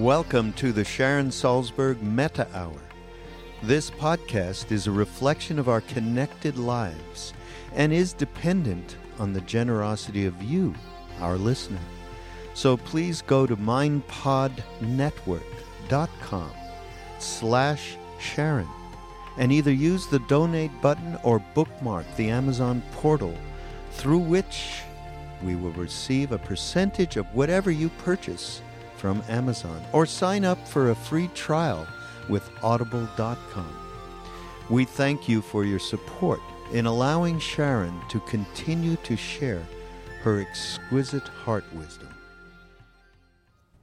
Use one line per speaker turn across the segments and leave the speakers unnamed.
Welcome to the Sharon Salzberg Metta Hour. This podcast is a reflection of our connected lives and is dependent on the generosity of you, our listener. So please go to mindpodnetwork.com slash Sharon and either use the donate button or bookmark the Amazon portal through which we will receive a percentage of whatever you purchase from Amazon or sign up for a free trial with audible.com. We thank you for your support in allowing Sharon to continue to share her exquisite heart wisdom.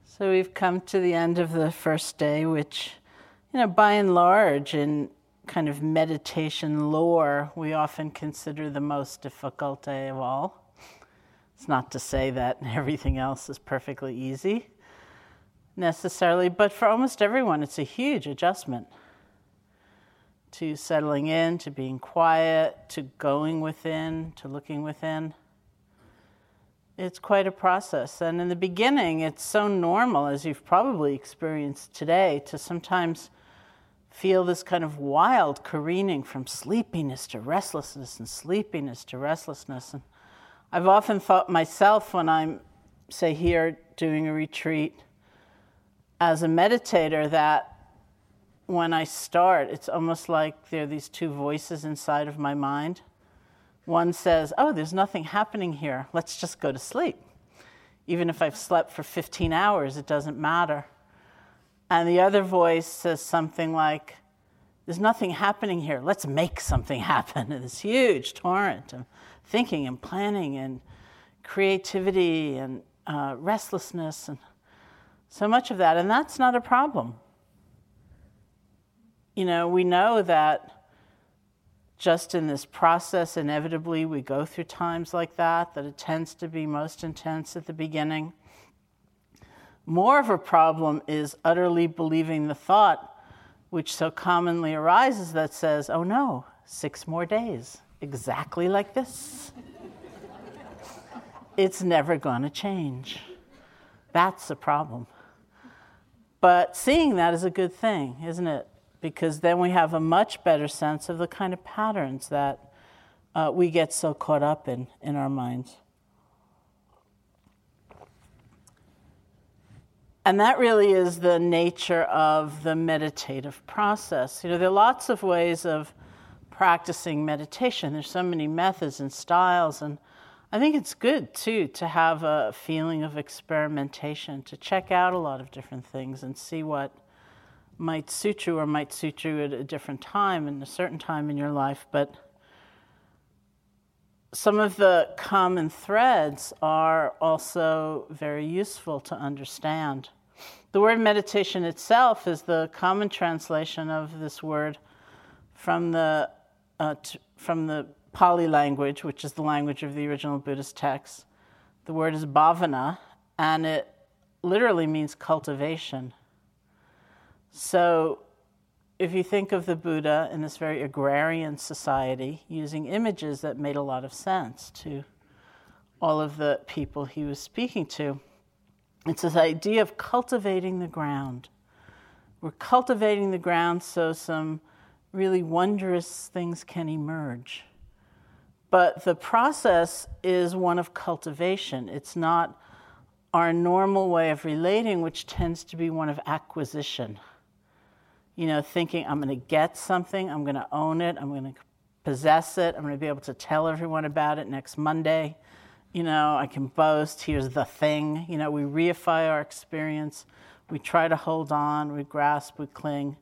So we've come to the end of the first day, which, you know, by and large, in kind of meditation lore, we often consider the most difficult day of all. It's not to say that everything else is perfectly easy necessarily, but for almost everyone, it's a huge adjustment to settling in, to being quiet, to going within, to looking within. It's quite a process. And in the beginning, it's so normal, as you've probably experienced today, to sometimes feel this kind of wild careening from sleepiness to restlessness and sleepiness to restlessness. And I've often thought myself when I'm, say, here doing a retreat as a meditator that when I start, it's almost like there are these two voices inside of my mind. One says, Oh, there's nothing happening here. Let's just go to sleep. Even if I've slept for 15 hours, it doesn't matter. And the other voice says something like, There's nothing happening here. Let's make something happen. And this huge torrent of thinking and planning and creativity and uh, restlessness and so much of that. And that's not a problem you know, we know that just in this process, inevitably, we go through times like that, that it tends to be most intense at the beginning. More of a problem is utterly believing the thought, which so commonly arises, that says, oh no, six more days, exactly like this. it's never going to change. That's the problem. But seeing that is a good thing, isn't it? because then we have a much better sense of the kind of patterns that uh, we get so caught up in in our minds. And that really is the nature of the meditative process. You know, there are lots of ways of practicing meditation. There's so many methods and styles, and I think it's good too to have a feeling of experimentation, to check out a lot of different things and see what might suit you or might suit you at a different time and a certain time in your life, but some of the common threads are also very useful to understand. The word meditation itself is the common translation of this word from the, uh, t- from the Pali language, which is the language of the original Buddhist text. The word is bhavana, and it literally means cultivation. So, if you think of the Buddha in this very agrarian society, using images that made a lot of sense to all of the people he was speaking to, it's this idea of cultivating the ground. We're cultivating the ground so some really wondrous things can emerge. But the process is one of cultivation. It's not our normal way of relating, which tends to be one of acquisition you know, thinking I'm going to get something, I'm going to own it, I'm going to possess it, I'm going to be able to tell everyone about it next Monday. You know, I can boast, here's the thing. You know, we reify our experience, we try to hold on, we grasp, we cling.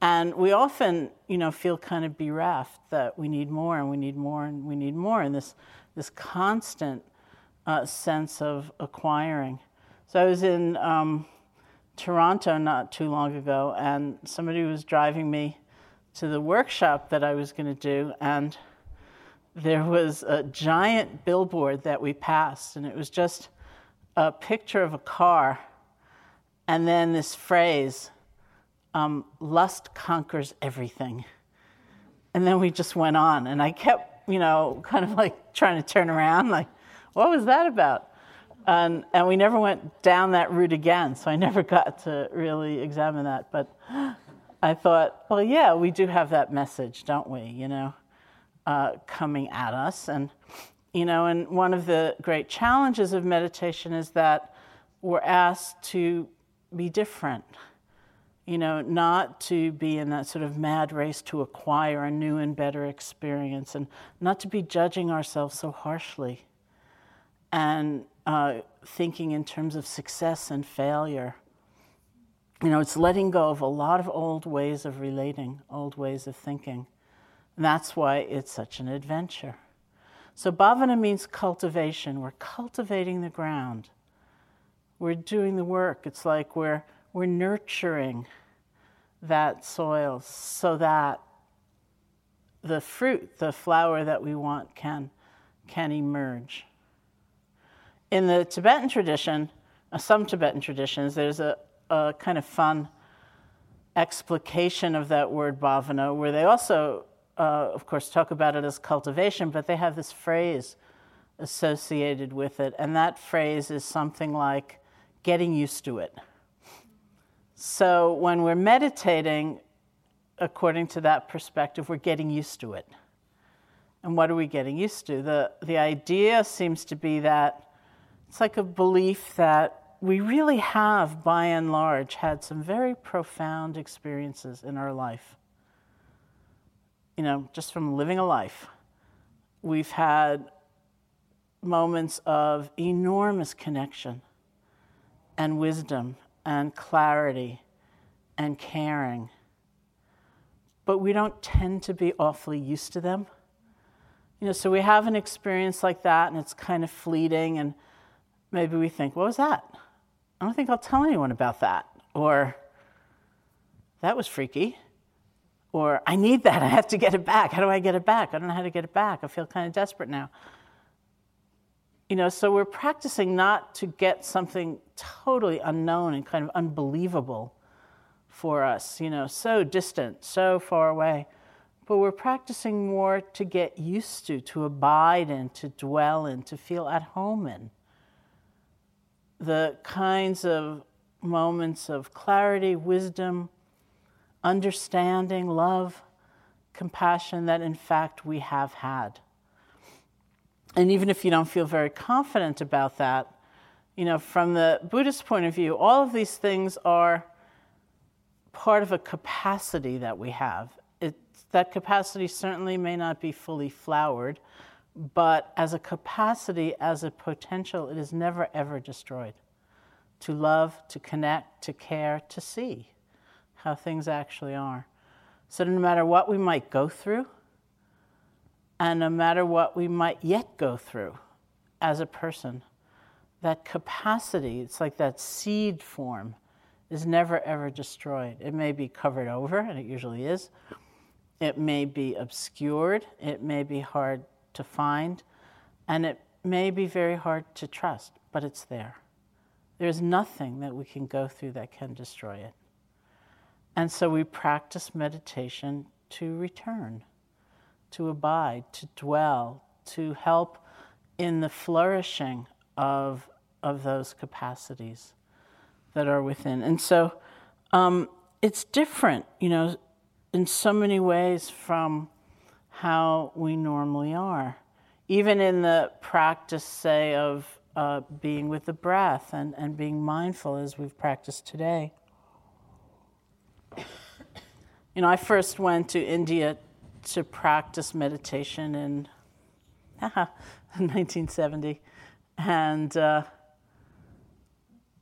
And we often, you know, feel kind of bereft that we need more and we need more and we need more, and this, this constant uh, sense of acquiring. So I was in um, Toronto not too long ago, and somebody was driving me to the workshop that I was going to do, and there was a giant billboard that we passed, and it was just a picture of a car, and then this phrase, um, lust conquers everything. And then we just went on, and I kept, you know, kind of like trying to turn around, like, what was that about? And, and we never went down that route again, so I never got to really examine that. But I thought, well, yeah, we do have that message, don't we? You know, uh, coming at us. And, you know, and one of the great challenges of meditation is that we're asked to be different you know, not to be in that sort of mad race to acquire a new and better experience, and not to be judging ourselves so harshly, and uh, thinking in terms of success and failure. You know, it's letting go of a lot of old ways of relating, old ways of thinking. And that's why it's such an adventure. So, bhavana means cultivation. We're cultivating the ground. We're doing the work. It's like we're we're nurturing that soil so that the fruit, the flower that we want, can, can emerge. In the Tibetan tradition, uh, some Tibetan traditions, there's a, a kind of fun explication of that word bhavana, where they also, uh, of course, talk about it as cultivation, but they have this phrase associated with it, and that phrase is something like getting used to it. So when we're meditating, according to that perspective, we're getting used to it. And what are we getting used to? The, the idea seems to be that it's like a belief that we really have, by and large, had some very profound experiences in our life. You know, just from living a life. We've had moments of enormous connection and wisdom and clarity and caring. But we don't tend to be awfully used to them. You know, so we have an experience like that and it's kind of fleeting, and maybe we think, what was that? I don't think I'll tell anyone about that. Or, that was freaky. Or, I need that. I have to get it back. How do I get it back? I don't know how to get it back. I feel kind of desperate now. You know, so we're practicing not to get something totally unknown and kind of unbelievable for us, you know, so distant, so far away. But we're practicing more to get used to, to abide in, to dwell in, to feel at home in. The kinds of moments of clarity, wisdom, understanding, love, compassion that in fact we have had. And even if you don't feel very confident about that, you know, from the Buddhist point of view, all of these things are part of a capacity that we have. It, that capacity certainly may not be fully flowered, but as a capacity, as a potential, it is never ever destroyed. To love, to connect, to care, to see how things actually are. So no matter what we might go through, and no matter what we might yet go through as a person, that capacity, it's like that seed form, is never ever destroyed. It may be covered over, and it usually is. It may be obscured, it may be hard to find, and it may be very hard to trust, but it's there. There's nothing that we can go through that can destroy it. And so we practice meditation to return to abide, to dwell, to help in the flourishing of, of those capacities that are within. And so um, it's different, you know, in so many ways from how we normally are. Even in the practice, say, of uh, being with the breath and, and being mindful as we've practiced today. You know, I first went to India to practice meditation in 1970 and uh,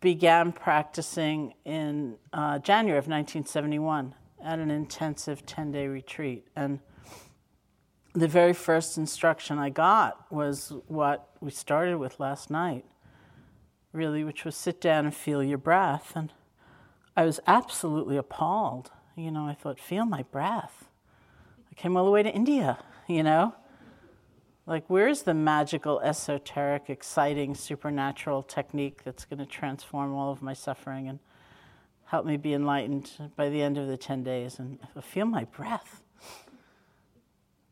began practicing in uh, January of 1971 at an intensive 10 day retreat. And the very first instruction I got was what we started with last night, really, which was sit down and feel your breath. And I was absolutely appalled. You know, I thought, feel my breath. Came all the way to India, you know? Like, where's the magical, esoteric, exciting, supernatural technique that's going to transform all of my suffering and help me be enlightened by the end of the 10 days and feel my breath?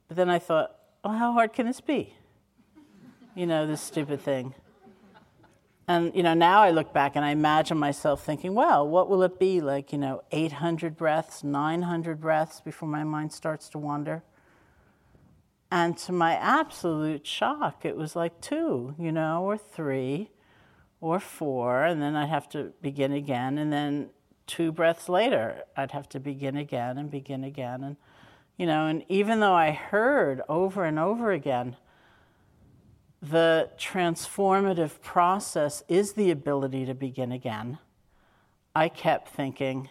But then I thought, well, how hard can this be? You know, this stupid thing. And you know, now I look back and I imagine myself thinking, well, what will it be like, you know, 800 breaths, 900 breaths before my mind starts to wander? And to my absolute shock, it was like two, you know, or three or four, and then I'd have to begin again. And then two breaths later, I'd have to begin again and begin again. And, you know, and even though I heard over and over again, the transformative process is the ability to begin again. I kept thinking,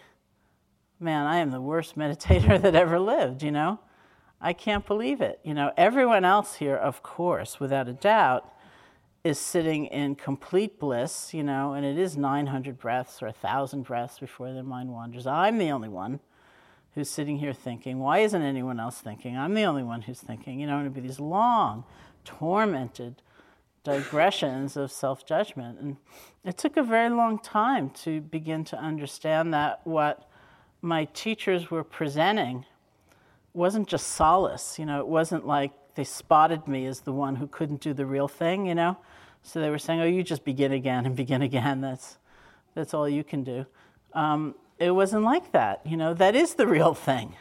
man, I am the worst meditator that ever lived, you know? I can't believe it. You know, everyone else here, of course, without a doubt, is sitting in complete bliss, you know, and it is 900 breaths or 1,000 breaths before their mind wanders. I'm the only one who's sitting here thinking, why isn't anyone else thinking? I'm the only one who's thinking, you know, it'd be these long, tormented digressions of self judgment. And it took a very long time to begin to understand that what my teachers were presenting wasn't just solace, you know, it wasn't like they spotted me as the one who couldn't do the real thing, you know. So they were saying, "Oh, you just begin again and begin again. That's that's all you can do." Um, it wasn't like that, you know. That is the real thing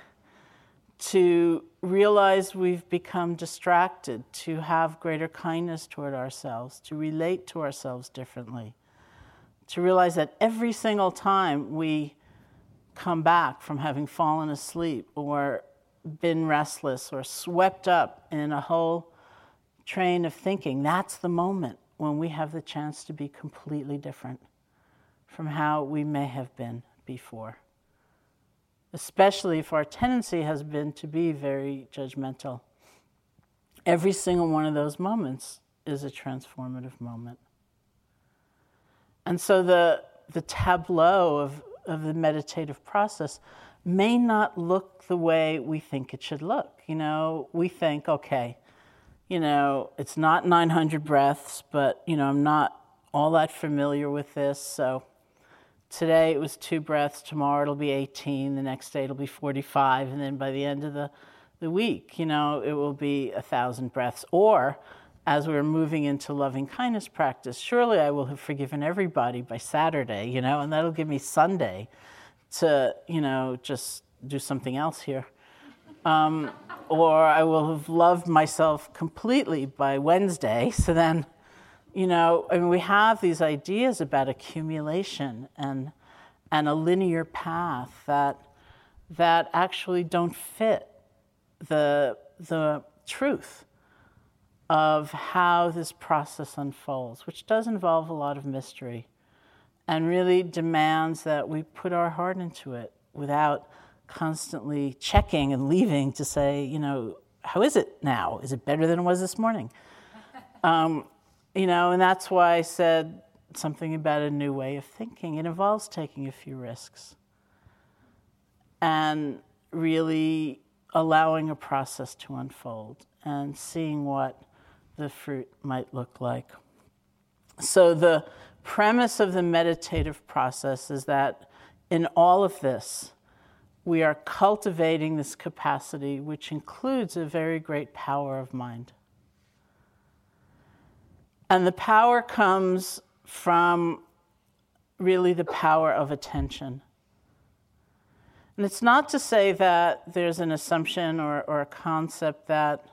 to realize we've become distracted, to have greater kindness toward ourselves, to relate to ourselves differently, to realize that every single time we come back from having fallen asleep or been restless or swept up in a whole train of thinking, that's the moment when we have the chance to be completely different from how we may have been before especially if our tendency has been to be very judgmental. Every single one of those moments is a transformative moment. And so the, the tableau of, of the meditative process may not look the way we think it should look. You know, we think, okay, you know, it's not 900 breaths, but, you know, I'm not all that familiar with this, so today it was two breaths, tomorrow it'll be 18, the next day it'll be 45, and then by the end of the, the week, you know, it will be a thousand breaths. Or as we're moving into loving kindness practice, surely I will have forgiven everybody by Saturday, you know, and that'll give me Sunday to, you know, just do something else here. Um, or I will have loved myself completely by Wednesday, so then you know, I mean, we have these ideas about accumulation and, and a linear path that, that actually don't fit the, the truth of how this process unfolds, which does involve a lot of mystery and really demands that we put our heart into it without constantly checking and leaving to say, you know, how is it now? Is it better than it was this morning? Um, you know, and that's why I said something about a new way of thinking. It involves taking a few risks and really allowing a process to unfold and seeing what the fruit might look like. So, the premise of the meditative process is that in all of this, we are cultivating this capacity, which includes a very great power of mind. And the power comes from really the power of attention. And it's not to say that there's an assumption or, or a concept that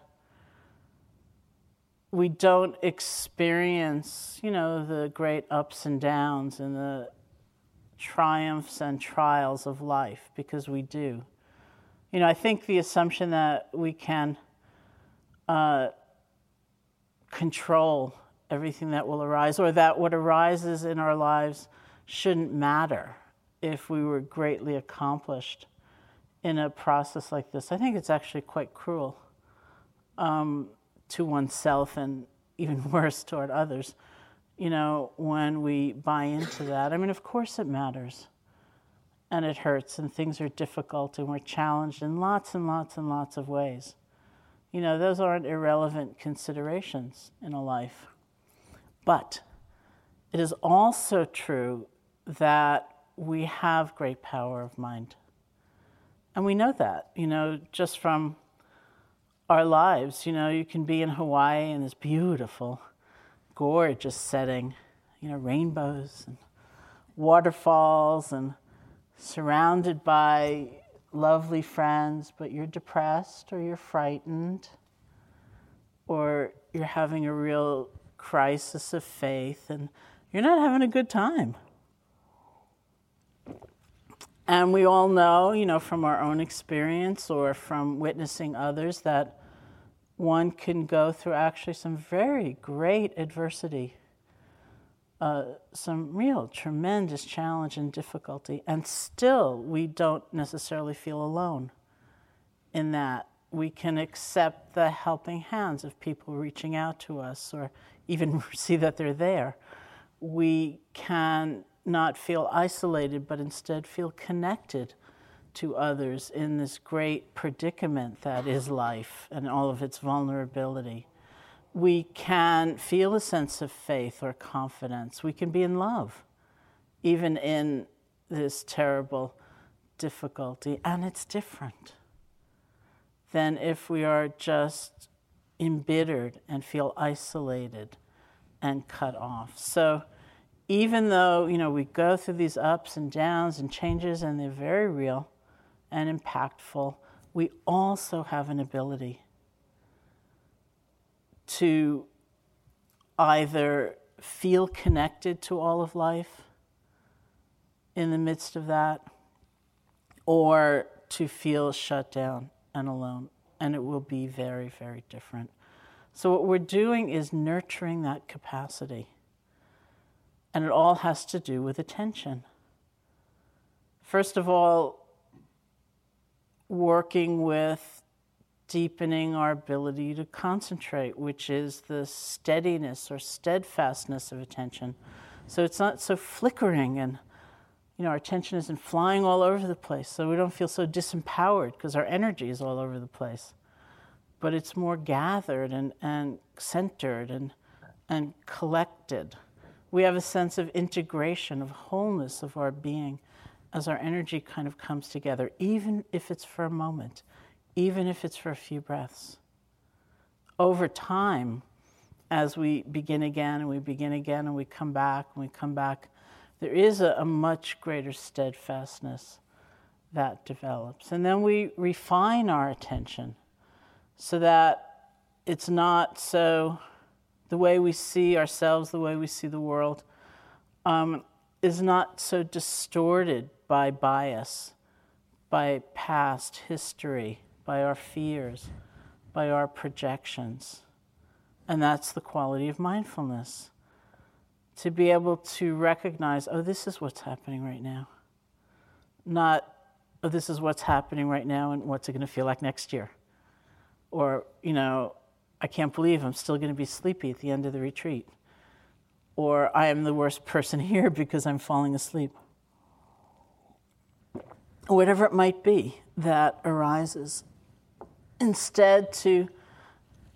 we don't experience, you know, the great ups and downs and the triumphs and trials of life, because we do. You know, I think the assumption that we can uh, control everything that will arise, or that what arises in our lives shouldn't matter if we were greatly accomplished in a process like this. I think it's actually quite cruel um, to oneself and even worse toward others. You know, when we buy into that, I mean, of course it matters. And it hurts, and things are difficult, and we're challenged in lots and lots and lots of ways. You know, those aren't irrelevant considerations in a life. But it is also true that we have great power of mind. And we know that, you know, just from our lives. You know, you can be in Hawaii in this beautiful, gorgeous setting, you know, rainbows and waterfalls and surrounded by lovely friends, but you're depressed or you're frightened or you're having a real crisis of faith and you're not having a good time. And we all know, you know, from our own experience or from witnessing others that one can go through actually some very great adversity, uh, some real tremendous challenge and difficulty, and still we don't necessarily feel alone in that. We can accept the helping hands of people reaching out to us or even see that they're there. We can not feel isolated, but instead feel connected to others in this great predicament that is life and all of its vulnerability. We can feel a sense of faith or confidence. We can be in love, even in this terrible difficulty. And it's different than if we are just embittered and feel isolated and cut off. So, even though you know we go through these ups and downs and changes and they're very real and impactful we also have an ability to either feel connected to all of life in the midst of that or to feel shut down and alone and it will be very very different so what we're doing is nurturing that capacity and it all has to do with attention. First of all, working with deepening our ability to concentrate, which is the steadiness or steadfastness of attention. So it's not so flickering and you know our attention isn't flying all over the place so we don't feel so disempowered because our energy is all over the place but it's more gathered and, and centered and, and collected we have a sense of integration, of wholeness of our being as our energy kind of comes together, even if it's for a moment, even if it's for a few breaths. Over time, as we begin again and we begin again and we come back and we come back, there is a, a much greater steadfastness that develops. And then we refine our attention so that it's not so the way we see ourselves, the way we see the world, um, is not so distorted by bias, by past history, by our fears, by our projections. And that's the quality of mindfulness. To be able to recognize, oh, this is what's happening right now. Not, oh, this is what's happening right now and what's it going to feel like next year. Or, you know, I can't believe I'm still going to be sleepy at the end of the retreat. Or I am the worst person here because I'm falling asleep. Whatever it might be that arises. Instead, to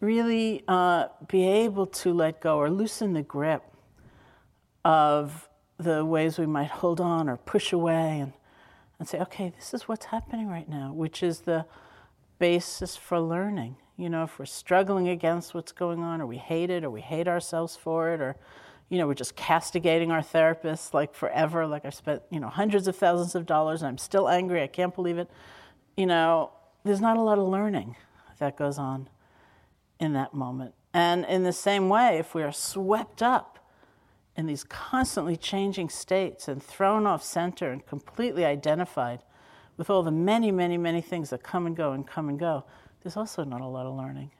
really uh, be able to let go or loosen the grip of the ways we might hold on or push away and, and say, okay, this is what's happening right now, which is the basis for learning you know, if we're struggling against what's going on, or we hate it, or we hate ourselves for it, or, you know, we're just castigating our therapist like forever, like I've spent, you know, hundreds of thousands of dollars and I'm still angry, I can't believe it. You know, there's not a lot of learning that goes on in that moment. And in the same way, if we are swept up in these constantly changing states and thrown off center and completely identified with all the many, many, many things that come and go and come and go, there's also not a lot of learning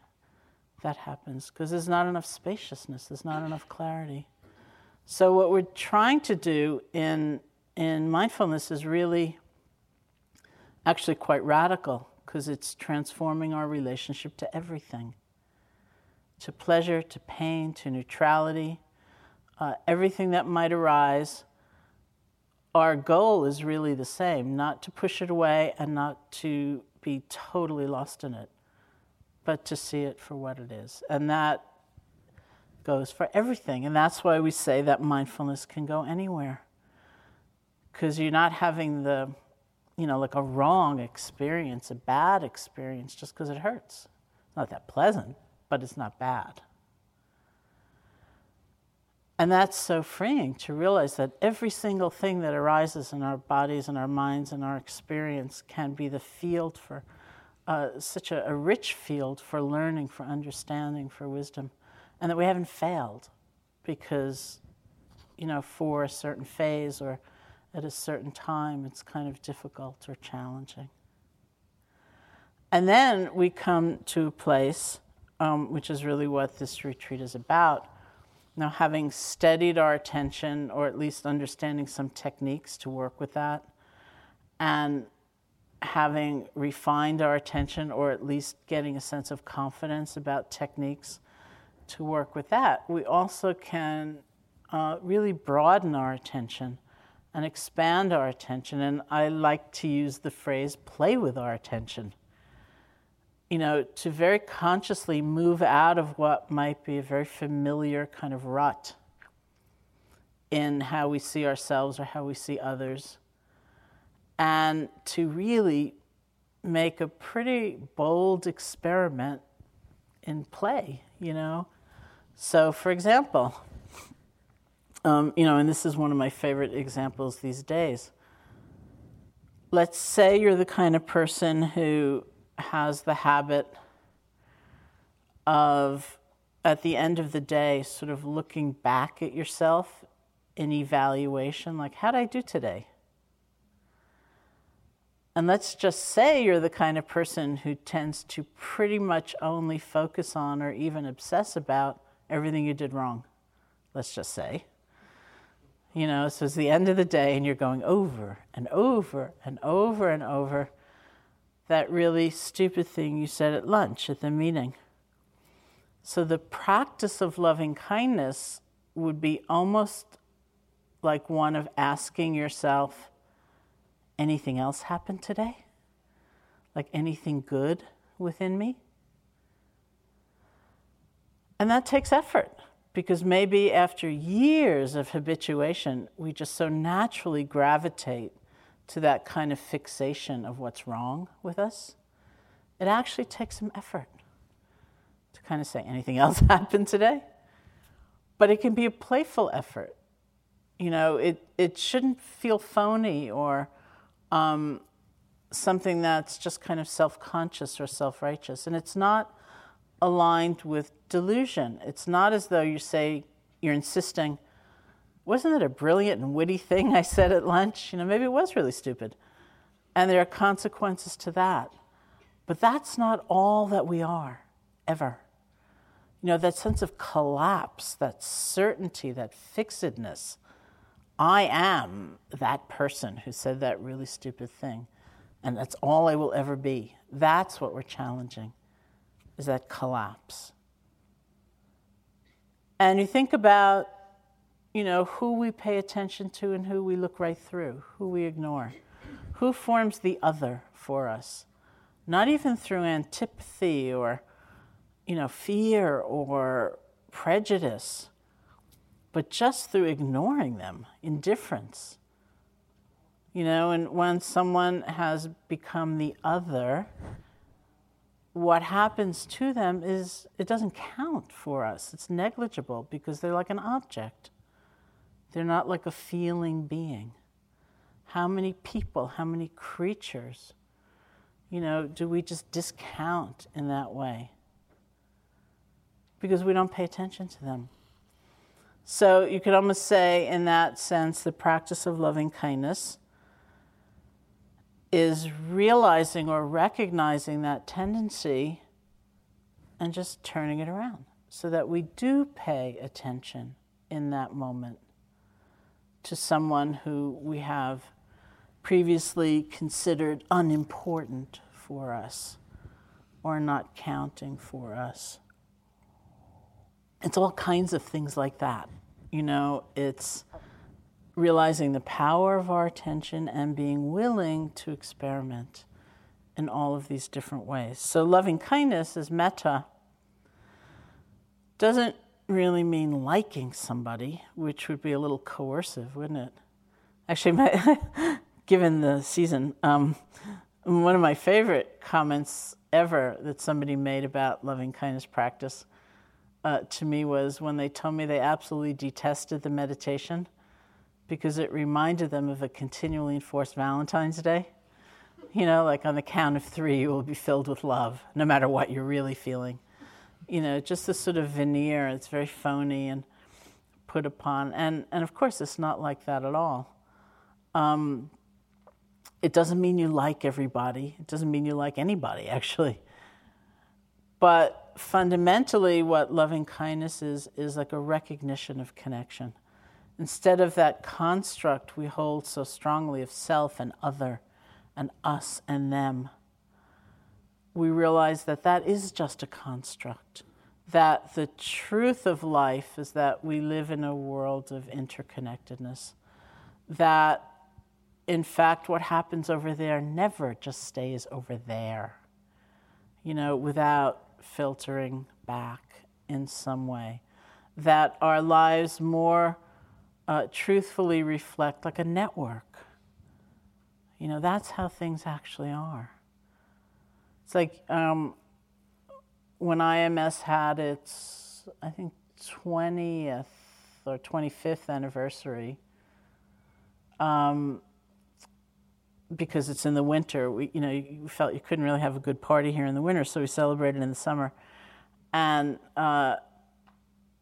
that happens because there's not enough spaciousness, there's not enough clarity. So, what we're trying to do in, in mindfulness is really actually quite radical because it's transforming our relationship to everything to pleasure, to pain, to neutrality, uh, everything that might arise. Our goal is really the same not to push it away and not to be totally lost in it, but to see it for what it is. And that goes for everything. And that's why we say that mindfulness can go anywhere. Because you're not having the, you know, like a wrong experience, a bad experience, just because it hurts. It's not that pleasant, but it's not bad. And that's so freeing to realize that every single thing that arises in our bodies and our minds and our experience can be the field for uh, such a, a rich field for learning, for understanding, for wisdom, and that we haven't failed because, you know, for a certain phase or at a certain time, it's kind of difficult or challenging. And then we come to a place, um, which is really what this retreat is about, now, having steadied our attention, or at least understanding some techniques to work with that, and having refined our attention, or at least getting a sense of confidence about techniques to work with that, we also can uh, really broaden our attention and expand our attention. And I like to use the phrase play with our attention you know, to very consciously move out of what might be a very familiar kind of rut in how we see ourselves or how we see others, and to really make a pretty bold experiment in play, you know. So, for example, um, you know, and this is one of my favorite examples these days. Let's say you're the kind of person who has the habit of, at the end of the day, sort of looking back at yourself in evaluation like, how'd I do today? And let's just say you're the kind of person who tends to pretty much only focus on or even obsess about everything you did wrong. Let's just say. You know, so it's the end of the day and you're going over and over and over and over that really stupid thing you said at lunch at the meeting. So the practice of loving kindness would be almost like one of asking yourself, anything else happened today? Like anything good within me? And that takes effort because maybe after years of habituation, we just so naturally gravitate to that kind of fixation of what's wrong with us, it actually takes some effort to kind of say, anything else happened today? But it can be a playful effort. You know, it, it shouldn't feel phony or um, something that's just kind of self conscious or self righteous. And it's not aligned with delusion. It's not as though you say you're insisting wasn't it a brilliant and witty thing I said at lunch? You know, maybe it was really stupid. And there are consequences to that. But that's not all that we are, ever. You know, that sense of collapse, that certainty, that fixedness. I am that person who said that really stupid thing. And that's all I will ever be. That's what we're challenging, is that collapse. And you think about you know, who we pay attention to and who we look right through, who we ignore, who forms the other for us. Not even through antipathy or, you know, fear or prejudice, but just through ignoring them, indifference. You know, and when someone has become the other, what happens to them is it doesn't count for us. It's negligible because they're like an object. They're not like a feeling being. How many people, how many creatures, you know, do we just discount in that way? Because we don't pay attention to them. So you could almost say, in that sense, the practice of loving kindness is realizing or recognizing that tendency and just turning it around so that we do pay attention in that moment to someone who we have previously considered unimportant for us or not counting for us. It's all kinds of things like that. You know, it's realizing the power of our attention and being willing to experiment in all of these different ways. So, loving kindness is metta. Doesn't really mean liking somebody, which would be a little coercive, wouldn't it? Actually, my, given the season, um, one of my favorite comments ever that somebody made about loving kindness practice uh, to me was when they told me they absolutely detested the meditation because it reminded them of a continually enforced Valentine's Day. You know, like on the count of three, you will be filled with love, no matter what you're really feeling. You know, just this sort of veneer, it's very phony and put upon. And, and of course, it's not like that at all. Um, it doesn't mean you like everybody, it doesn't mean you like anybody, actually. But fundamentally, what loving kindness is, is like a recognition of connection. Instead of that construct we hold so strongly of self and other and us and them, we realize that that is just a construct. That the truth of life is that we live in a world of interconnectedness. That, in fact, what happens over there never just stays over there, you know, without filtering back in some way. That our lives more uh, truthfully reflect like a network. You know, that's how things actually are. It's like um, when IMS had its, I think, 20th or 25th anniversary, um, because it's in the winter, we, you know, you felt you couldn't really have a good party here in the winter, so we celebrated in the summer. And uh,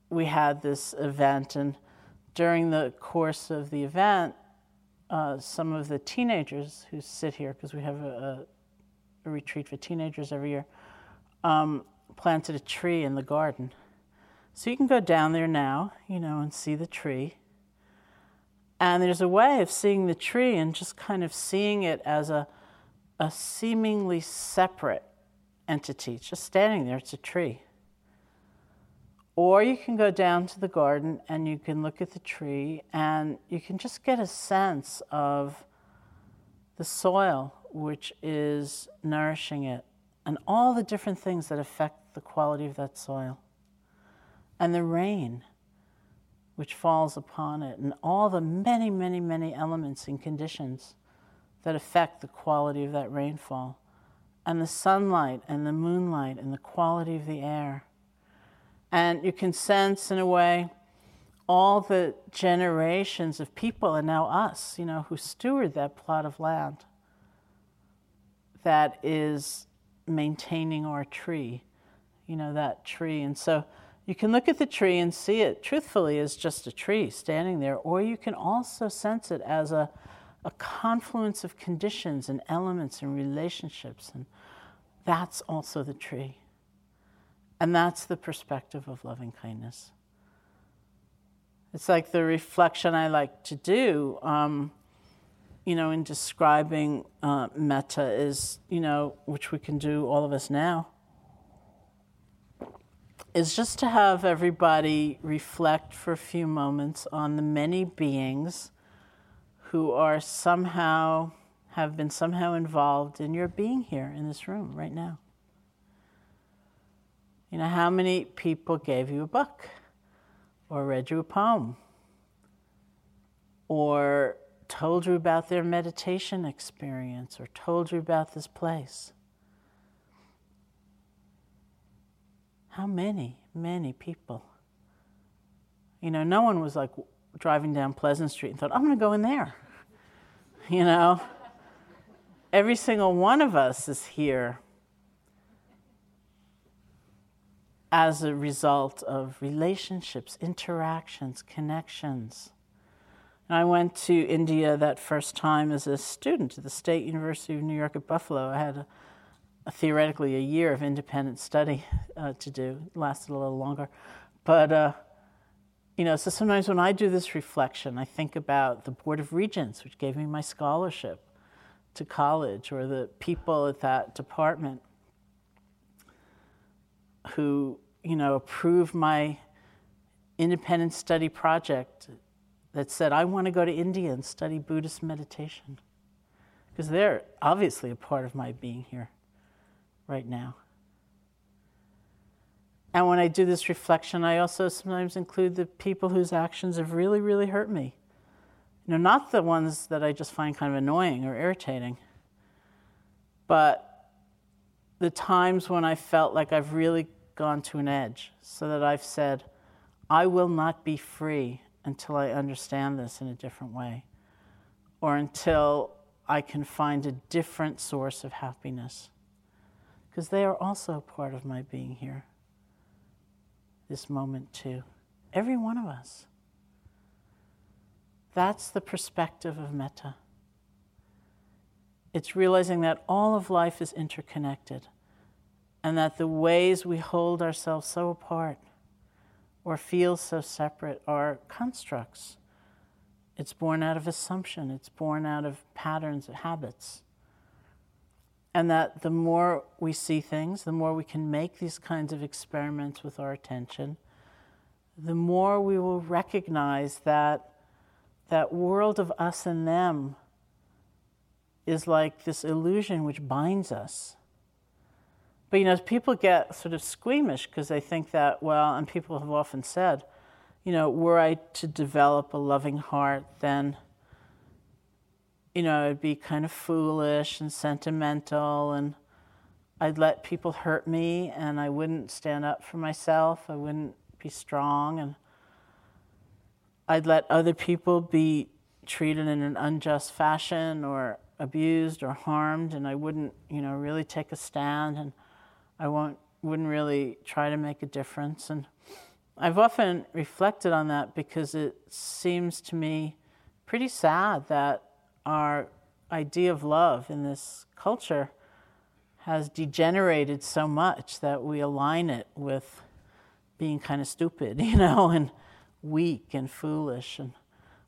we had this event, and during the course of the event, uh, some of the teenagers who sit here, because we have a, a, retreat for teenagers every year, um, planted a tree in the garden. So you can go down there now, you know, and see the tree. And there's a way of seeing the tree and just kind of seeing it as a, a seemingly separate entity. It's just standing there, it's a tree. Or you can go down to the garden and you can look at the tree and you can just get a sense of the soil which is nourishing it and all the different things that affect the quality of that soil. And the rain which falls upon it, and all the many, many, many elements and conditions that affect the quality of that rainfall, and the sunlight and the moonlight and the quality of the air. And you can sense, in a way, all the generations of people, and now us, you know, who steward that plot of land that is maintaining our tree, you know, that tree. And so you can look at the tree and see it truthfully as just a tree standing there, or you can also sense it as a, a confluence of conditions and elements and relationships. And that's also the tree. And that's the perspective of loving kindness. It's like the reflection I like to do, um, you know, in describing uh, metta is, you know, which we can do all of us now is just to have everybody reflect for a few moments on the many beings who are somehow, have been somehow involved in your being here in this room right now. You know, how many people gave you a book or read you a poem or told you about their meditation experience or told you about this place? How many, many people? You know, no one was like driving down Pleasant Street and thought, I'm going to go in there. You know, every single one of us is here as a result of relationships, interactions, connections. And I went to India that first time as a student at the State University of New York at Buffalo. I had a theoretically a year of independent study uh, to do. It lasted a little longer. But, uh, you know, so sometimes when I do this reflection, I think about the Board of Regents, which gave me my scholarship to college, or the people at that department who, you know, approved my independent study project that said, I want to go to India and study Buddhist meditation. Because they're obviously a part of my being here right now. And when I do this reflection, I also sometimes include the people whose actions have really, really hurt me. You know, not the ones that I just find kind of annoying or irritating, but the times when I felt like I've really gone to an edge, so that I've said, I will not be free until I understand this in a different way, or until I can find a different source of happiness. Because they are also part of my being here, this moment too. Every one of us. That's the perspective of metta. It's realizing that all of life is interconnected and that the ways we hold ourselves so apart or feel so separate are constructs. It's born out of assumption, it's born out of patterns, habits. And that the more we see things, the more we can make these kinds of experiments with our attention, the more we will recognize that that world of us and them is like this illusion which binds us. But you know, people get sort of squeamish because they think that, well, and people have often said, you know, were I to develop a loving heart, then, you know, it'd be kind of foolish and sentimental, and I'd let people hurt me, and I wouldn't stand up for myself. I wouldn't be strong, and I'd let other people be treated in an unjust fashion or abused or harmed, and I wouldn't, you know, really take a stand, and I won't, wouldn't really try to make a difference. And I've often reflected on that because it seems to me pretty sad that our idea of love in this culture has degenerated so much that we align it with being kind of stupid, you know, and weak and foolish. And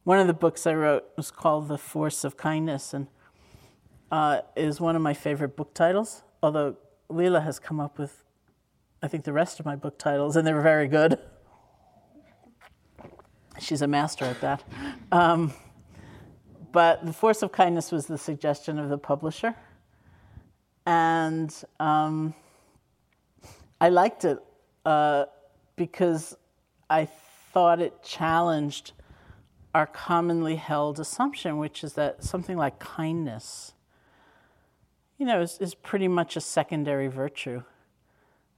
one of the books I wrote was called The Force of Kindness and uh, is one of my favorite book titles, although Leela has come up with, I think, the rest of my book titles, and they're very good. She's a master at that. Um, but The Force of Kindness was the suggestion of the publisher. And um, I liked it uh, because I thought it challenged our commonly held assumption, which is that something like kindness, you know, is, is pretty much a secondary virtue.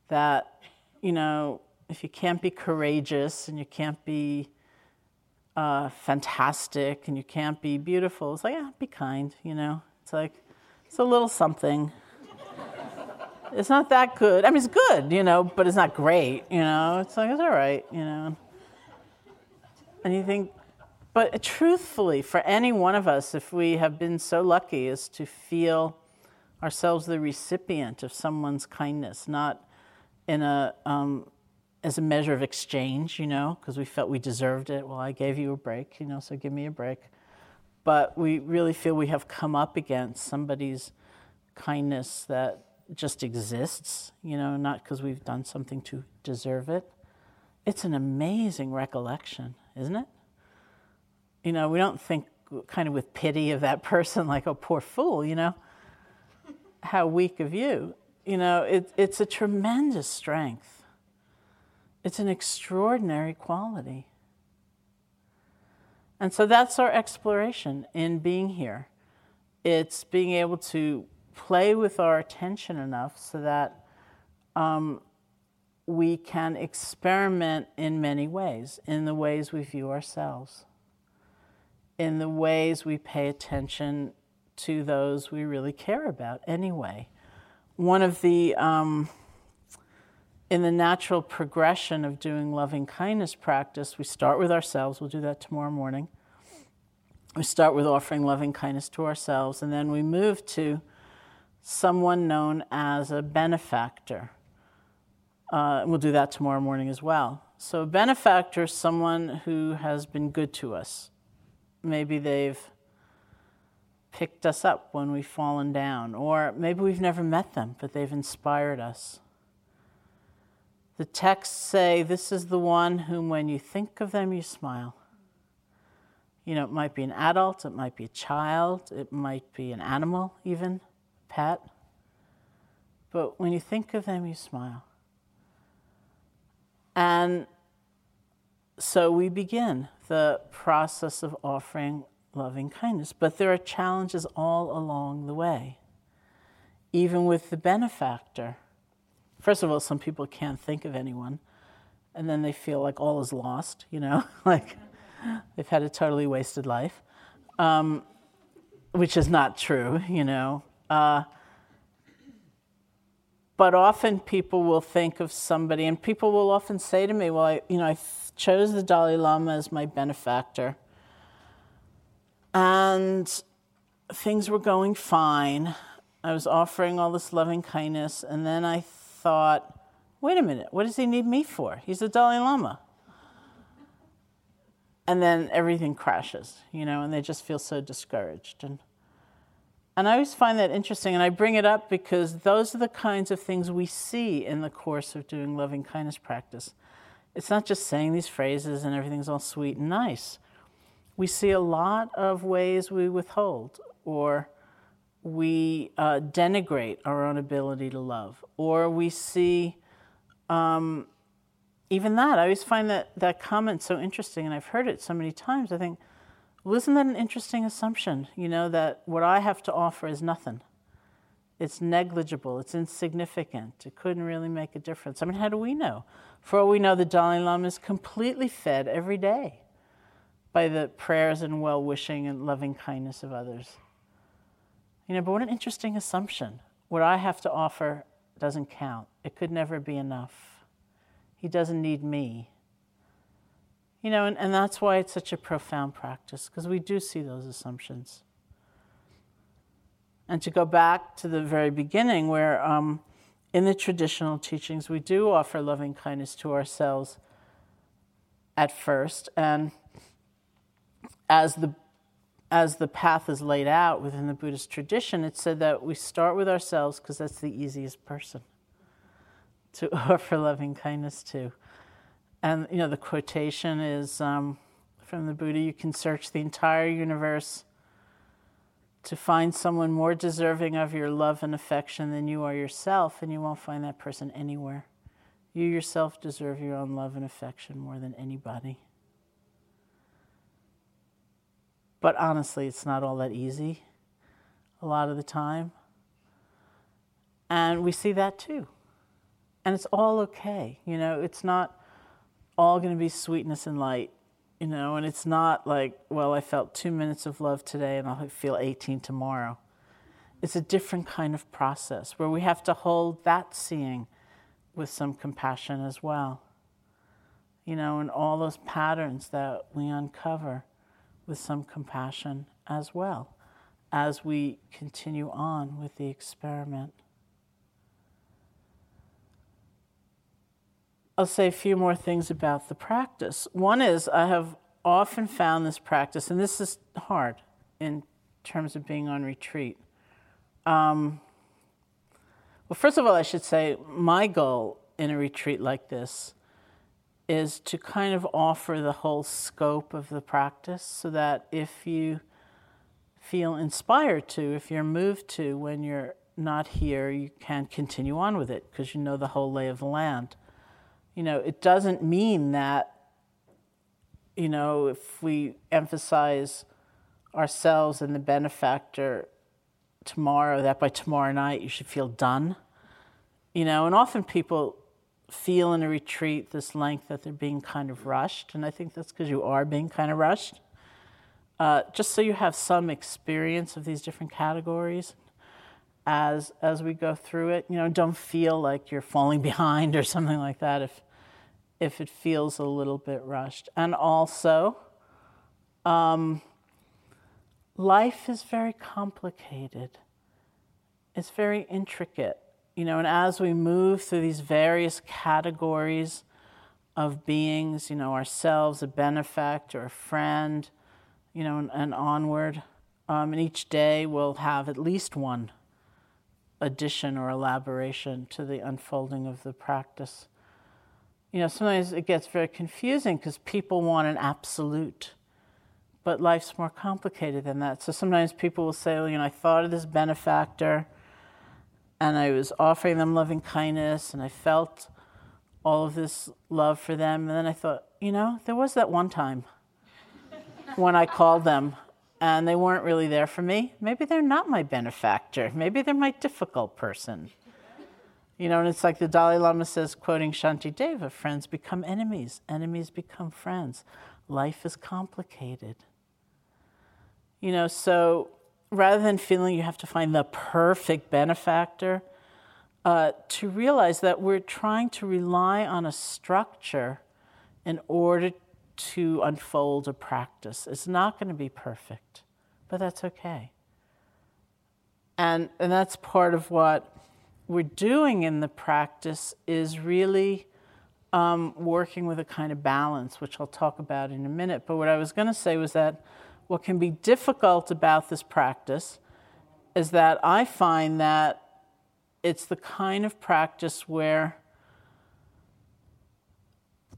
That, you know, if you can't be courageous and you can't be uh, fantastic and you can't be beautiful, it's like, yeah, be kind, you know. It's like, it's a little something. it's not that good. I mean, it's good, you know, but it's not great, you know. It's like, it's all right, you know. And you think, but truthfully, for any one of us, if we have been so lucky as to feel ourselves the recipient of someone's kindness, not in a um, as a measure of exchange, you know, because we felt we deserved it. Well, I gave you a break, you know, so give me a break. But we really feel we have come up against somebody's kindness that just exists, you know, not because we've done something to deserve it. It's an amazing recollection isn't it? You know, we don't think kind of with pity of that person, like, oh, poor fool, you know? How weak of you. You know, it, it's a tremendous strength, it's an extraordinary quality. And so that's our exploration in being here. It's being able to play with our attention enough so that um, we can experiment in many ways, in the ways we view ourselves, in the ways we pay attention to those we really care about anyway. One of the, um, in the natural progression of doing loving kindness practice, we start with ourselves. We'll do that tomorrow morning. We start with offering loving kindness to ourselves, and then we move to someone known as a benefactor uh, we'll do that tomorrow morning as well. So, a benefactor is someone who has been good to us. Maybe they've picked us up when we've fallen down, or maybe we've never met them, but they've inspired us. The texts say, This is the one whom, when you think of them, you smile. You know, it might be an adult, it might be a child, it might be an animal, even, a pet. But when you think of them, you smile. And so we begin the process of offering loving kindness. But there are challenges all along the way. Even with the benefactor, First of all, some people can't think of anyone, and then they feel like all is lost, you know, like they've had a totally wasted life, um, which is not true, you know. Uh, but often people will think of somebody, and people will often say to me, "Well, I, you know, I chose the Dalai Lama as my benefactor, and things were going fine. I was offering all this loving kindness, and then I thought, wait a minute, what does he need me for? He's the Dalai Lama." And then everything crashes, you know, and they just feel so discouraged and and I always find that interesting, and I bring it up because those are the kinds of things we see in the course of doing loving kindness practice. It's not just saying these phrases and everything's all sweet and nice. We see a lot of ways we withhold or we uh, denigrate our own ability to love, or we see um, even that. I always find that, that comment so interesting, and I've heard it so many times. I think, well, isn't that an interesting assumption? You know, that what I have to offer is nothing. It's negligible, it's insignificant, it couldn't really make a difference. I mean, how do we know? For all we know, the Dalai Lama is completely fed every day by the prayers and well wishing and loving kindness of others. You know, but what an interesting assumption. What I have to offer doesn't count, it could never be enough. He doesn't need me. You know, and, and that's why it's such a profound practice, because we do see those assumptions. And to go back to the very beginning, where um, in the traditional teachings we do offer loving kindness to ourselves at first, and as the as the path is laid out within the Buddhist tradition, it said that we start with ourselves because that's the easiest person to offer loving kindness to. And you know, the quotation is um, from the Buddha: "You can search the entire universe to find someone more deserving of your love and affection than you are yourself, and you won't find that person anywhere. You yourself deserve your own love and affection more than anybody." But honestly, it's not all that easy a lot of the time. And we see that too. And it's all okay. You know, it's not all going to be sweetness and light, you know, and it's not like, well, I felt two minutes of love today and I'll feel 18 tomorrow. It's a different kind of process where we have to hold that seeing with some compassion as well. You know, and all those patterns that we uncover with some compassion as well as we continue on with the experiment. I'll say a few more things about the practice. One is I have often found this practice, and this is hard in terms of being on retreat. Um, well, first of all, I should say my goal in a retreat like this is to kind of offer the whole scope of the practice so that if you feel inspired to, if you're moved to when you're not here, you can continue on with it because you know the whole lay of the land you know, it doesn't mean that, you know, if we emphasize ourselves and the benefactor tomorrow, that by tomorrow night you should feel done. You know, and often people feel in a retreat this length that they're being kind of rushed, and I think that's because you are being kind of rushed. Uh, just so you have some experience of these different categories as as we go through it. You know, don't feel like you're falling behind or something like that if if it feels a little bit rushed. And also, um, life is very complicated. It's very intricate, you know. And as we move through these various categories of beings, you know, ourselves, a benefactor, a friend, you know, and, and onward. Um, and each day we'll have at least one addition or elaboration to the unfolding of the practice. You know, sometimes it gets very confusing because people want an absolute, but life's more complicated than that. So sometimes people will say, well, you know, I thought of this benefactor and I was offering them loving kindness and I felt all of this love for them. And then I thought, you know, there was that one time when I called them and they weren't really there for me. Maybe they're not my benefactor. Maybe they're my difficult person. You know, and it's like the Dalai Lama says, quoting Shantideva friends become enemies, enemies become friends. Life is complicated. You know, so rather than feeling you have to find the perfect benefactor, uh, to realize that we're trying to rely on a structure in order to unfold a practice. It's not going to be perfect, but that's okay. And, and that's part of what we're doing in the practice is really um, working with a kind of balance, which I'll talk about in a minute. But what I was going to say was that what can be difficult about this practice is that I find that it's the kind of practice where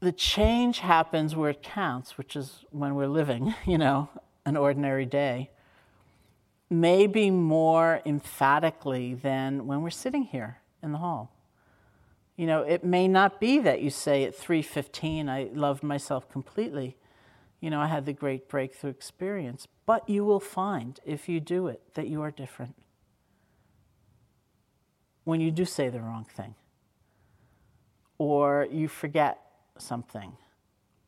the change happens where it counts, which is when we're living, you know, an ordinary day, maybe more emphatically than when we're sitting here in the hall. You know, it may not be that you say at 3:15 I loved myself completely. You know, I had the great breakthrough experience, but you will find if you do it that you are different. When you do say the wrong thing or you forget something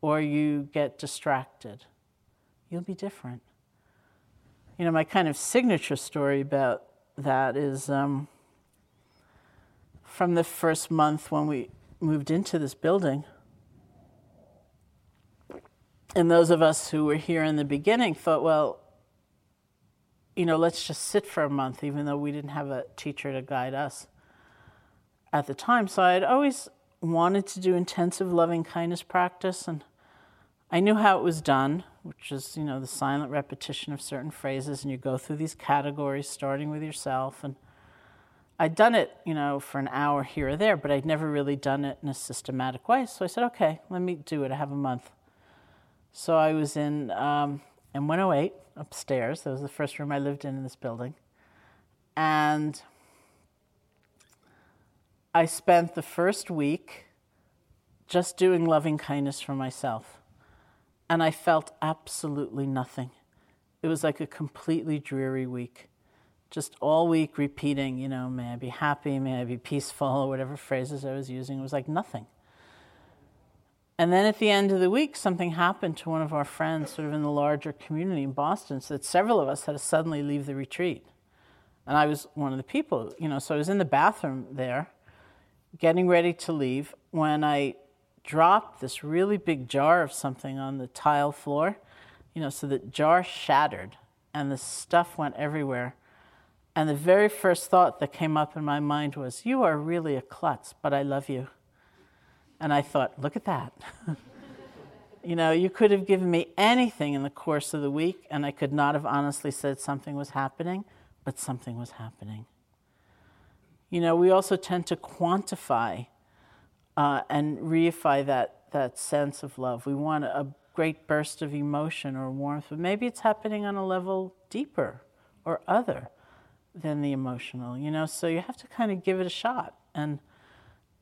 or you get distracted, you'll be different. You know, my kind of signature story about that is um, from the first month when we moved into this building. And those of us who were here in the beginning thought, well, you know, let's just sit for a month, even though we didn't have a teacher to guide us at the time. So I'd always wanted to do intensive loving kindness practice, and I knew how it was done, which is, you know, the silent repetition of certain phrases, and you go through these categories, starting with yourself. And I'd done it, you know, for an hour here or there, but I'd never really done it in a systematic way. So I said, okay, let me do it. I have a month. So I was in um, M108 upstairs. That was the first room I lived in in this building. And I spent the first week just doing loving kindness for myself. And I felt absolutely nothing. It was like a completely dreary week. Just all week repeating, you know, may I be happy, may I be peaceful, or whatever phrases I was using. It was like nothing. And then at the end of the week, something happened to one of our friends, sort of in the larger community in Boston, so that several of us had to suddenly leave the retreat. And I was one of the people, you know, so I was in the bathroom there getting ready to leave when I dropped this really big jar of something on the tile floor, you know, so the jar shattered and the stuff went everywhere. And the very first thought that came up in my mind was, You are really a klutz, but I love you. And I thought, Look at that. you know, you could have given me anything in the course of the week, and I could not have honestly said something was happening, but something was happening. You know, we also tend to quantify uh, and reify that, that sense of love. We want a great burst of emotion or warmth, but maybe it's happening on a level deeper or other than the emotional, you know? So you have to kind of give it a shot. And,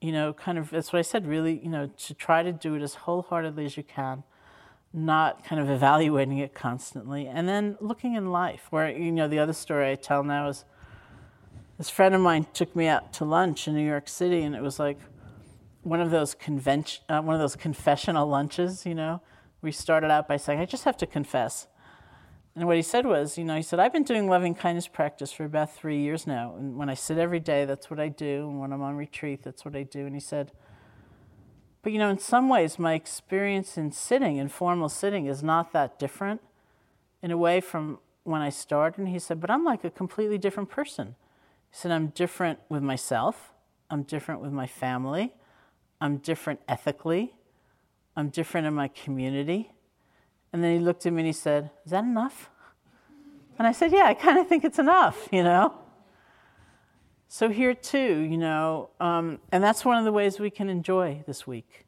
you know, kind of, that's what I said, really, you know, to try to do it as wholeheartedly as you can, not kind of evaluating it constantly, and then looking in life. Where, you know, the other story I tell now is, this friend of mine took me out to lunch in New York City, and it was like one of those convention, uh, one of those confessional lunches. You know, we started out by saying, "I just have to confess," and what he said was, you know, he said, "I've been doing loving kindness practice for about three years now, and when I sit every day, that's what I do, and when I'm on retreat, that's what I do." And he said. But you know, in some ways, my experience in sitting, in formal sitting, is not that different in a way from when I started. And he said, But I'm like a completely different person. He said, I'm different with myself, I'm different with my family, I'm different ethically, I'm different in my community. And then he looked at me and he said, Is that enough? And I said, Yeah, I kind of think it's enough, you know? So, here too, you know, um, and that's one of the ways we can enjoy this week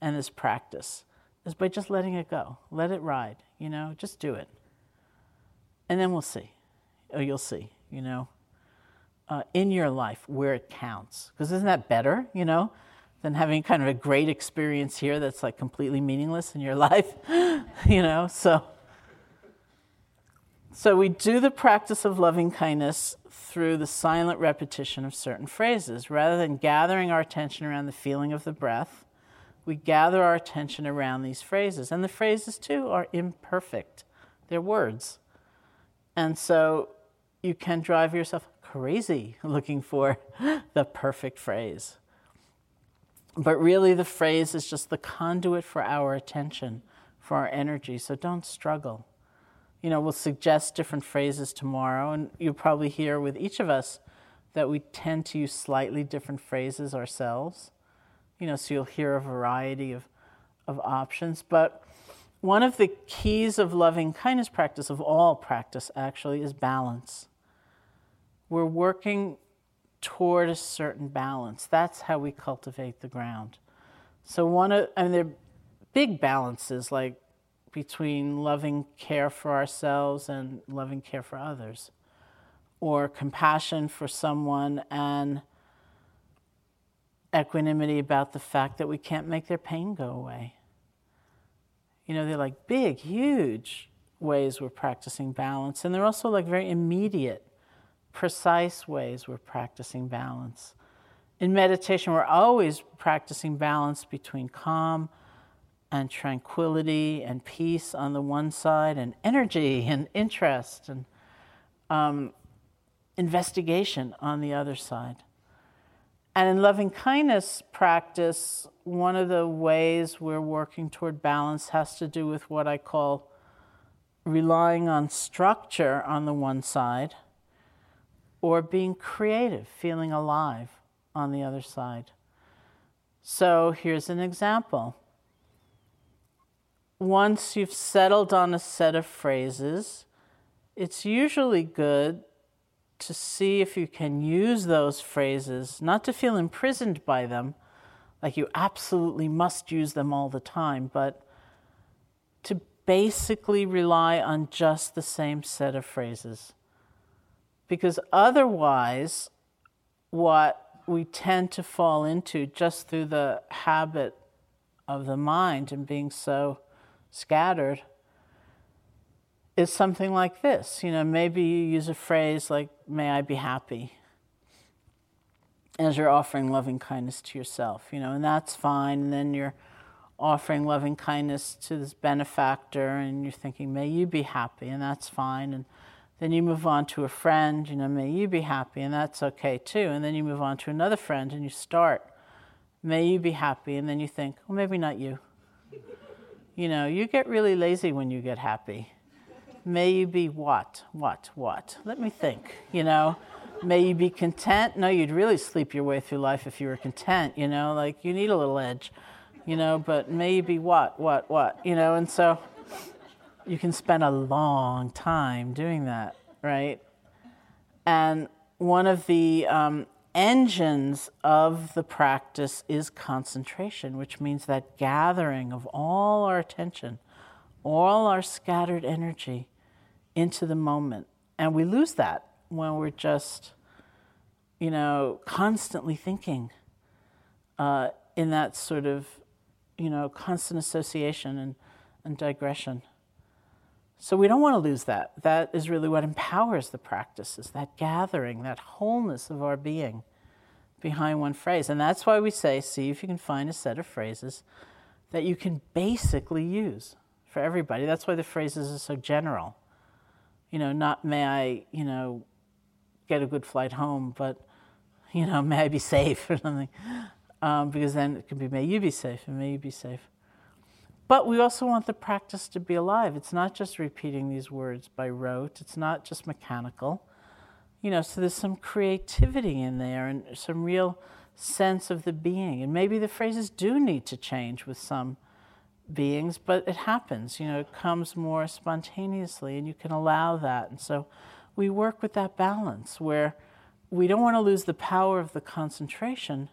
and this practice is by just letting it go. Let it ride, you know, just do it. And then we'll see. Oh, you'll see, you know uh, in your life where it counts. Because isn't that better, you know, than having kind of a great experience here that's like completely meaningless in your life, you know? So, So we do the practice of loving kindness through the silent repetition of certain phrases. Rather than gathering our attention around the feeling of the breath, we gather our attention around these phrases. And the phrases, too, are imperfect, they're words. And so you can drive yourself crazy looking for the perfect phrase. But really, the phrase is just the conduit for our attention, for our energy. So don't struggle. You know, we'll suggest different phrases tomorrow, and you'll probably hear with each of us that we tend to use slightly different phrases ourselves. You know, so you'll hear a variety of, of options. But one of the keys of loving kindness practice, of all practice actually, is balance. We're working toward a certain balance. That's how we cultivate the ground. So one of I mean there are big balances like between loving care for ourselves and loving care for others or compassion for someone and equanimity about the fact that we can't make their pain go away. You know, they're like big, huge ways we're practicing balance. And they're also like very immediate precise ways we're practicing balance. In meditation, we're always practicing balance between calm and tranquility and peace on the one side, and energy and interest and um, investigation on the other side. And in loving kindness practice, one of the ways we're working toward balance has to do with what I call relying on structure on the one side or being creative, feeling alive on the other side. So here's an example. Once you've settled on a set of phrases, it's usually good to see if you can use those phrases, not to feel imprisoned by them, like you absolutely must use them all the time, but to basically rely on just the same set of phrases because otherwise, what we tend to fall into just through the habit of the mind and being so scattered is something like this. You know, maybe you use a phrase like, may I be happy, as you're offering loving kindness to yourself, you know, and that's fine. And then you're offering loving kindness to this benefactor and you're thinking, may you be happy, and that's fine. And then you move on to a friend, you know, may you be happy, and that's okay too. And then you move on to another friend and you start, may you be happy, and then you think, well, maybe not you. you know, you get really lazy when you get happy. May you be what? What? What? Let me think, you know. May you be content? No, you'd really sleep your way through life if you were content, you know, like you need a little edge, you know, but may you be what? What? What? You know, and so you can spend a long time doing that, right? And one of the um, engines of the practice is concentration, which means that gathering of all our attention, all our scattered energy into the moment. And we lose that when we're just, you know, constantly thinking uh, in that sort of, you know, constant association and, and digression. So we don't want to lose that. That is really what empowers the practice, is that gathering, that wholeness of our being behind one phrase. And that's why we say, see if you can find a set of phrases that you can basically use for everybody. That's why the phrases are so general. You know, not may I, you know, get a good flight home, but, you know, may I be safe or something. Um, because then it can be may you be safe and may you be safe. But we also want the practice to be alive. It's not just repeating these words by rote, it's not just mechanical. You know, so there's some creativity in there and some real sense of the being. And maybe the phrases do need to change with some beings, but it happens. You know, it comes more spontaneously, and you can allow that. And so we work with that balance where we don't want to lose the power of the concentration,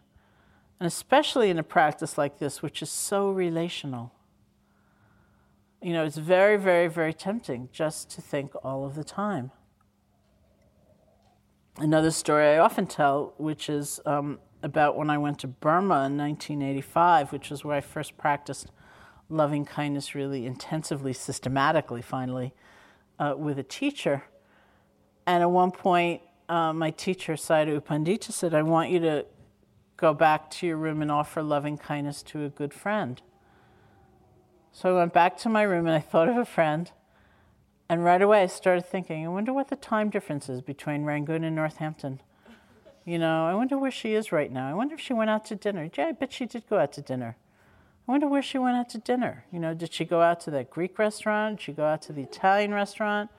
and especially in a practice like this, which is so relational you know, it's very, very, very tempting just to think all of the time. Another story I often tell, which is um, about when I went to Burma in 1985, which was where I first practiced loving kindness really intensively, systematically, finally. uh, with a teacher. And at one point, uh, my teacher, Sayadaw Pandita, said, I want you to go back to your room and offer loving kindness to a good friend. So I went back to my room and I thought of a friend. And right away I started thinking, I wonder what the time difference is between Rangoon and Northampton. You know, I wonder where she is right now. I wonder if she went out to dinner. Yeah, I bet she did go out to dinner. I wonder where she went out to dinner. You know, did she go out to that Greek restaurant? Did she go out to the Italian restaurant?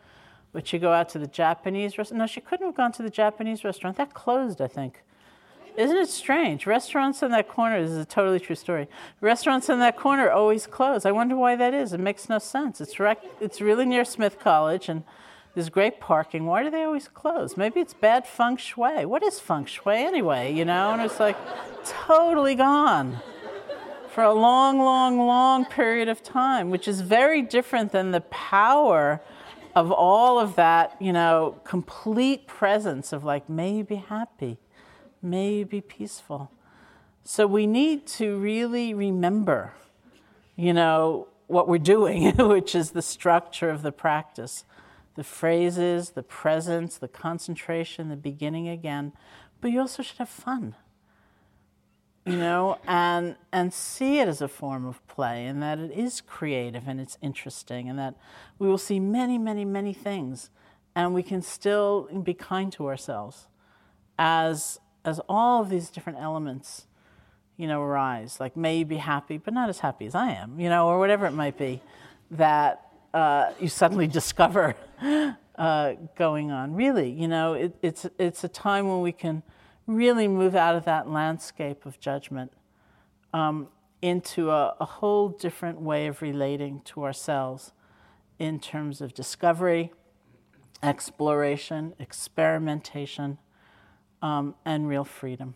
Would she go out to the Japanese restaurant? No, she couldn't have gone to the Japanese restaurant. That closed, I think. Isn't it strange? Restaurants in that corner, this is a totally true story. Restaurants in that corner always close. I wonder why that is. It makes no sense. It's, rec- it's really near Smith College and there's great parking. Why do they always close? Maybe it's bad feng shui. What is feng shui anyway? You know? And it's like totally gone for a long, long, long period of time, which is very different than the power of all of that, you know, complete presence of like, may you be happy, may you be peaceful. So we need to really remember, you know, what we're doing, which is the structure of the practice the phrases, the presence, the concentration, the beginning again. But you also should have fun you know, and and see it as a form of play, and that it is creative and it's interesting, and that we will see many, many, many things, and we can still be kind to ourselves, as as all of these different elements, you know, arise. Like, may be happy, but not as happy as I am, you know, or whatever it might be, that uh, you suddenly discover uh, going on. Really, you know, it, it's it's a time when we can really move out of that landscape of judgment um, into a, a, whole different way of relating to ourselves in terms of discovery, exploration, experimentation, um, and real freedom.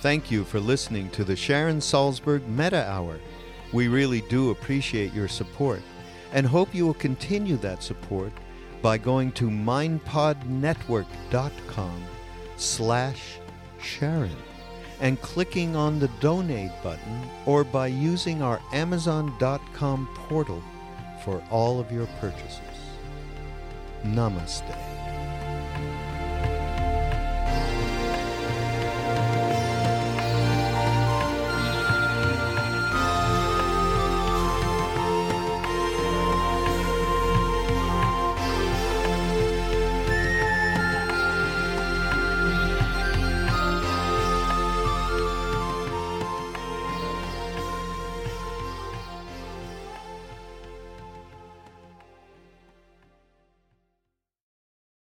Thank you for listening to the Sharon Salzberg Metta Hour. We really do appreciate your support and hope you will continue that support by going to mindpodnetwork.com slash Sharon and clicking on the donate button or by using our amazon.com portal for all of your purchases. Namaste.